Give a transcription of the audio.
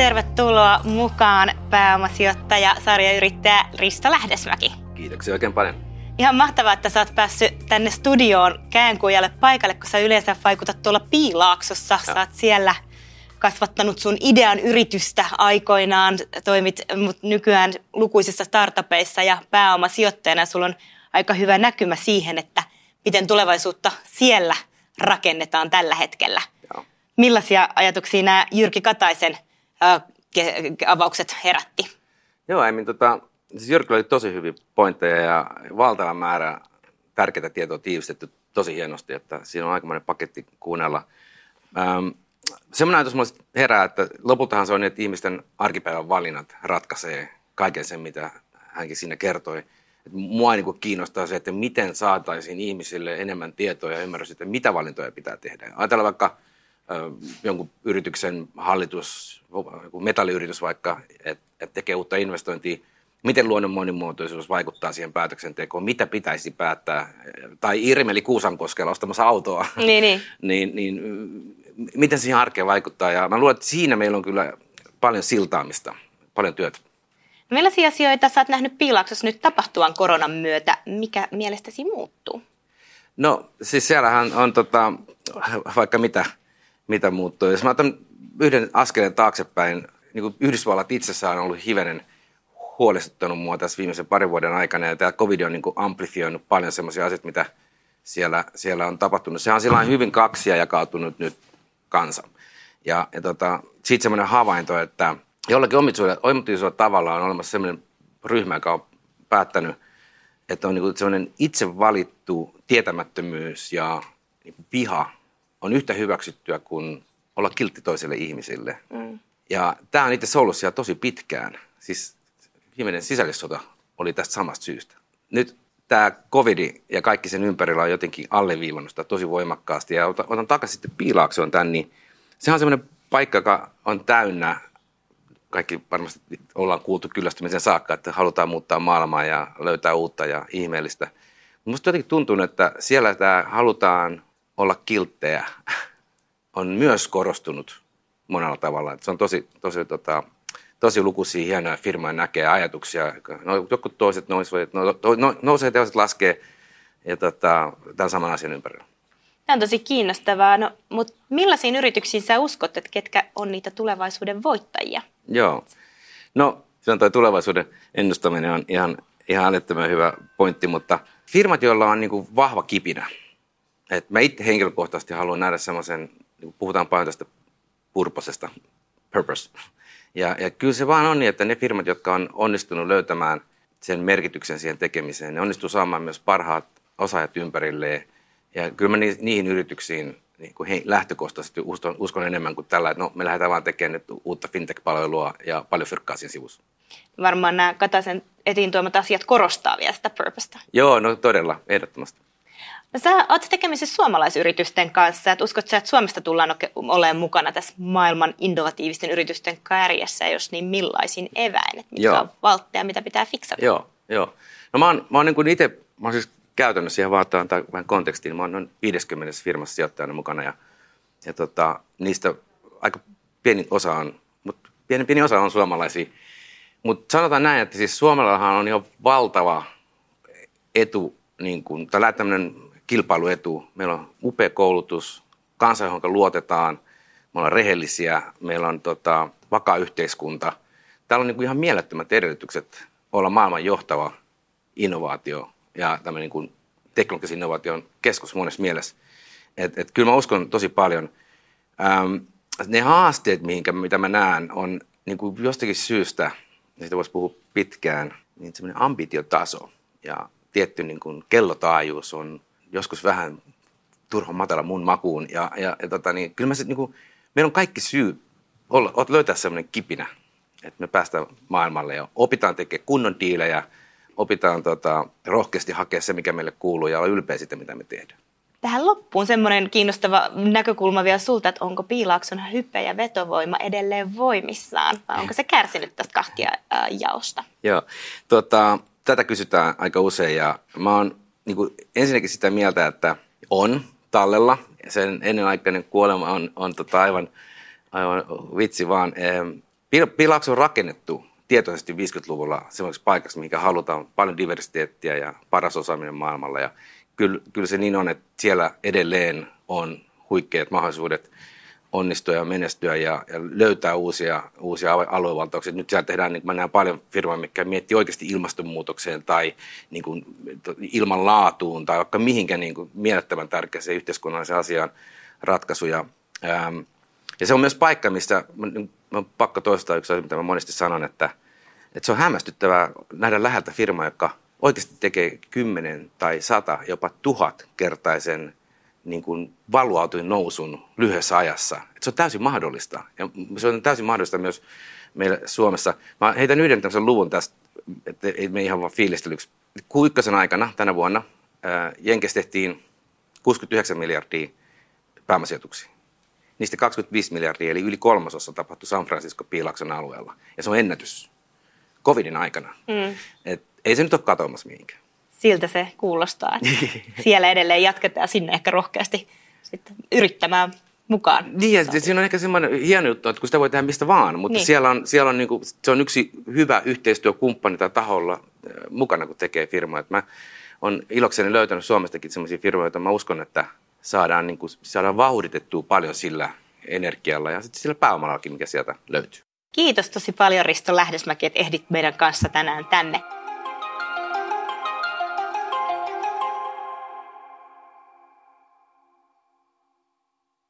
tervetuloa mukaan pääomasijoittaja, sarjayrittäjä Risto Lähdesmäki. Kiitoksia oikein paljon. Ihan mahtavaa, että sä oot päässyt tänne studioon käänkujalle paikalle, kun sä yleensä vaikutat tuolla Piilaaksossa. Sä oot siellä kasvattanut sun idean yritystä aikoinaan, toimit mut nykyään lukuisissa startupeissa ja pääomasijoittajana sulla on aika hyvä näkymä siihen, että miten tulevaisuutta siellä rakennetaan tällä hetkellä. Joo. Millaisia ajatuksia nämä Jyrki Kataisen avaukset herätti? Joo, Aimin, tota, siis Jyrki oli tosi hyviä pointteja ja valtava määrä tärkeitä tietoa tiivistetty tosi hienosti, että siinä on aikamoinen paketti kuunnella. Ähm, semmoinen ajatus mulle herää, että lopultahan se on niin, että ihmisten arkipäivän valinnat ratkaisee kaiken sen, mitä hänkin siinä kertoi. Et mua niin kiinnostaa se, että miten saataisiin ihmisille enemmän tietoa ja ymmärrystä, että mitä valintoja pitää tehdä. Ajatellaan vaikka jonkun yrityksen hallitus, metalliyritys vaikka, että et tekee uutta investointia, miten luonnon monimuotoisuus vaikuttaa siihen päätöksentekoon, mitä pitäisi päättää, tai Irmeli Kuusankoskella ostamassa autoa, niin, niin. niin, niin miten siihen arkeen vaikuttaa. Ja mä luulen, että siinä meillä on kyllä paljon siltaamista, paljon työtä. Millaisia asioita sä oot nähnyt Piilaksossa nyt tapahtuvan koronan myötä? Mikä mielestäsi muuttuu? No siis siellähän on tota, vaikka mitä mitä muuttuu. Jos mä otan yhden askeleen taaksepäin, niin kuin Yhdysvallat itsessään on ollut hivenen huolestuttanut mua tässä viimeisen parin vuoden aikana, ja tämä covid on niin kuin amplifioinut paljon sellaisia asioita, mitä siellä, siellä on tapahtunut. Se on sillä hyvin kaksia jakautunut nyt kansa. Ja, ja tota, siitä semmoinen havainto, että jollakin omituisella tavalla on olemassa semmoinen ryhmä, joka on päättänyt, että on niin semmoinen itse valittu tietämättömyys ja niin on yhtä hyväksyttyä kuin olla kiltti toiselle ihmisille. Mm. Ja tämä on itse ollut siellä tosi pitkään. Siis viimeinen sisällissota oli tästä samasta syystä. Nyt tämä covid ja kaikki sen ympärillä on jotenkin alleviivannut sitä tosi voimakkaasti. Ja otan, otan takaisin sitten Piilaaksoon tämän, niin se on semmoinen paikka, joka on täynnä, kaikki varmasti ollaan kuultu kyllästymisen saakka, että halutaan muuttaa maailmaa ja löytää uutta ja ihmeellistä. Minusta jotenkin tuntuu, että siellä tämä halutaan olla kilttejä on myös korostunut monella tavalla. Että se on tosi, tosi, tota, tosi lukuisia hienoja firmoja näkee ajatuksia. No, jotkut toiset nousevat, no, no, nousee toiset laskee ja tota, tämän saman asian ympärillä. Tämä on tosi kiinnostavaa, no, mutta millaisiin yrityksiin sä uskot, että ketkä on niitä tulevaisuuden voittajia? Joo, no se on tuo tulevaisuuden ennustaminen on ihan, ihan älyttömän hyvä pointti, mutta firmat, joilla on niin kuin vahva kipinä – et mä itse henkilökohtaisesti haluan nähdä semmoisen, niin puhutaan paljon tästä purposesta, purpose. Ja, ja kyllä se vaan on niin, että ne firmat, jotka on onnistunut löytämään sen merkityksen siihen tekemiseen, ne onnistuu saamaan myös parhaat osaajat ympärilleen. Ja kyllä mä niihin yrityksiin niin kuin he, lähtökohtaisesti uskon, uskon enemmän kuin tällä, että no, me lähdetään vaan tekemään nyt uutta fintech-palvelua ja paljon fyrkkaa siinä sivussa. Varmaan nämä Kataisen etiin tuomat asiat korostaa vielä sitä purposta. Joo, no todella, ehdottomasti. Sä oot tekemisissä suomalaisyritysten kanssa. Et uskot sä, että Suomesta tullaan olemaan mukana tässä maailman innovatiivisten yritysten kärjessä, jos niin millaisin eväin? Että mitkä joo. on valtteja, mitä pitää fiksata? Joo, joo. No mä oon, mä oon niin itse, mä oon siis käytännössä ihan vaan antaa vähän kontekstiin. Mä oon noin 50 firmassa sijoittajana mukana ja, ja tota, niistä aika pieni osa on, mutta pieni, pieni osa on suomalaisia. Mutta sanotaan näin, että siis Suomellahan on jo valtava etu, niin kuin, tai tämmöinen kilpailuetu. Meillä on upea koulutus, kansa, johon luotetaan, me ollaan rehellisiä, meillä on tota, vakaa yhteiskunta. Täällä on niin kuin ihan mielettömät edellytykset olla maailman johtava innovaatio ja tämmöinen niin kuin teknologisen innovaation keskus monessa mielessä. Et, et kyllä mä uskon tosi paljon. Ähm, ne haasteet, mihinkä, mitä mä näen, on niin kuin jostakin syystä, siitä voisi puhua pitkään, niin semmoinen ambitiotaso ja tietty niin kuin kellotaajuus on joskus vähän turhan matala mun makuun. Ja, ja, ja tota, niin, kyllä mä sit, niin kuin, meillä on kaikki syy olla, löytää semmoinen kipinä, että me päästään maailmalle ja opitaan tekemään kunnon diilejä, opitaan tota, rohkeasti hakea se, mikä meille kuuluu ja olla ylpeä siitä, mitä me tehdään. Tähän loppuun semmoinen kiinnostava näkökulma vielä sulta, että onko Piilaakson hype ja vetovoima edelleen voimissaan vai onko se kärsinyt tästä kahtia jaosta? Joo, tota, tätä kysytään aika usein ja mä oon niin kuin ensinnäkin sitä mieltä, että on tallella. Sen ennenaikainen kuolema on, on tota aivan, aivan vitsi vaan. Piilaakso on rakennettu tietoisesti 50-luvulla semmoiseksi paikaksi, mikä halutaan paljon diversiteettiä ja paras osaaminen maailmalla. Ja kyllä, kyllä se niin on, että siellä edelleen on huikeat mahdollisuudet onnistua ja menestyä ja, ja löytää uusia, uusia aluevaltauksia. Nyt siellä tehdään, niin mä näen paljon firmoja, mikä miettii oikeasti ilmastonmuutokseen tai niin kuin, ilmanlaatuun tai vaikka mihinkä niin kuin, mielettömän tärkeäseen yhteiskunnalliseen asiaan ratkaisuja. Ähm, ja se on myös paikka, mistä mä, mä on pakko toistaa yksi asia, mitä mä monesti sanon, että, että se on hämmästyttävää nähdä läheltä firmaa, joka oikeasti tekee kymmenen tai sata, jopa tuhat kertaisen niin kuin valuautui nousun lyhyessä ajassa. Et se on täysin mahdollista. Ja se on täysin mahdollista myös meillä Suomessa. Mä heitän yhden tämmöisen luvun tästä, että ei me ihan vaan fiilistelyksi. Kuikkasen aikana tänä vuonna ää, Jenkes tehtiin 69 miljardia pääomasijoituksia. Niistä 25 miljardia, eli yli kolmasosa tapahtui San Francisco piilakson alueella. Ja se on ennätys. Covidin aikana. Mm. Et ei se nyt ole katoamassa mihinkään siltä se kuulostaa. Että siellä edelleen jatketaan sinne ehkä rohkeasti sitten yrittämään mukaan. Niin, ja siinä on ehkä semmoinen hieno juttu, että kun sitä voi tehdä mistä vaan, mutta niin. siellä on, siellä on niin kuin, se on yksi hyvä yhteistyökumppani tai taholla äh, mukana, kun tekee firmaa. Mä olen ilokseni löytänyt Suomestakin sellaisia firmoja, joita mä uskon, että saadaan, niin kuin, saadaan vauhditettua paljon sillä energialla ja sitten sillä pääomallakin, mikä sieltä löytyy. Kiitos tosi paljon Risto Lähdesmäki, että ehdit meidän kanssa tänään tänne.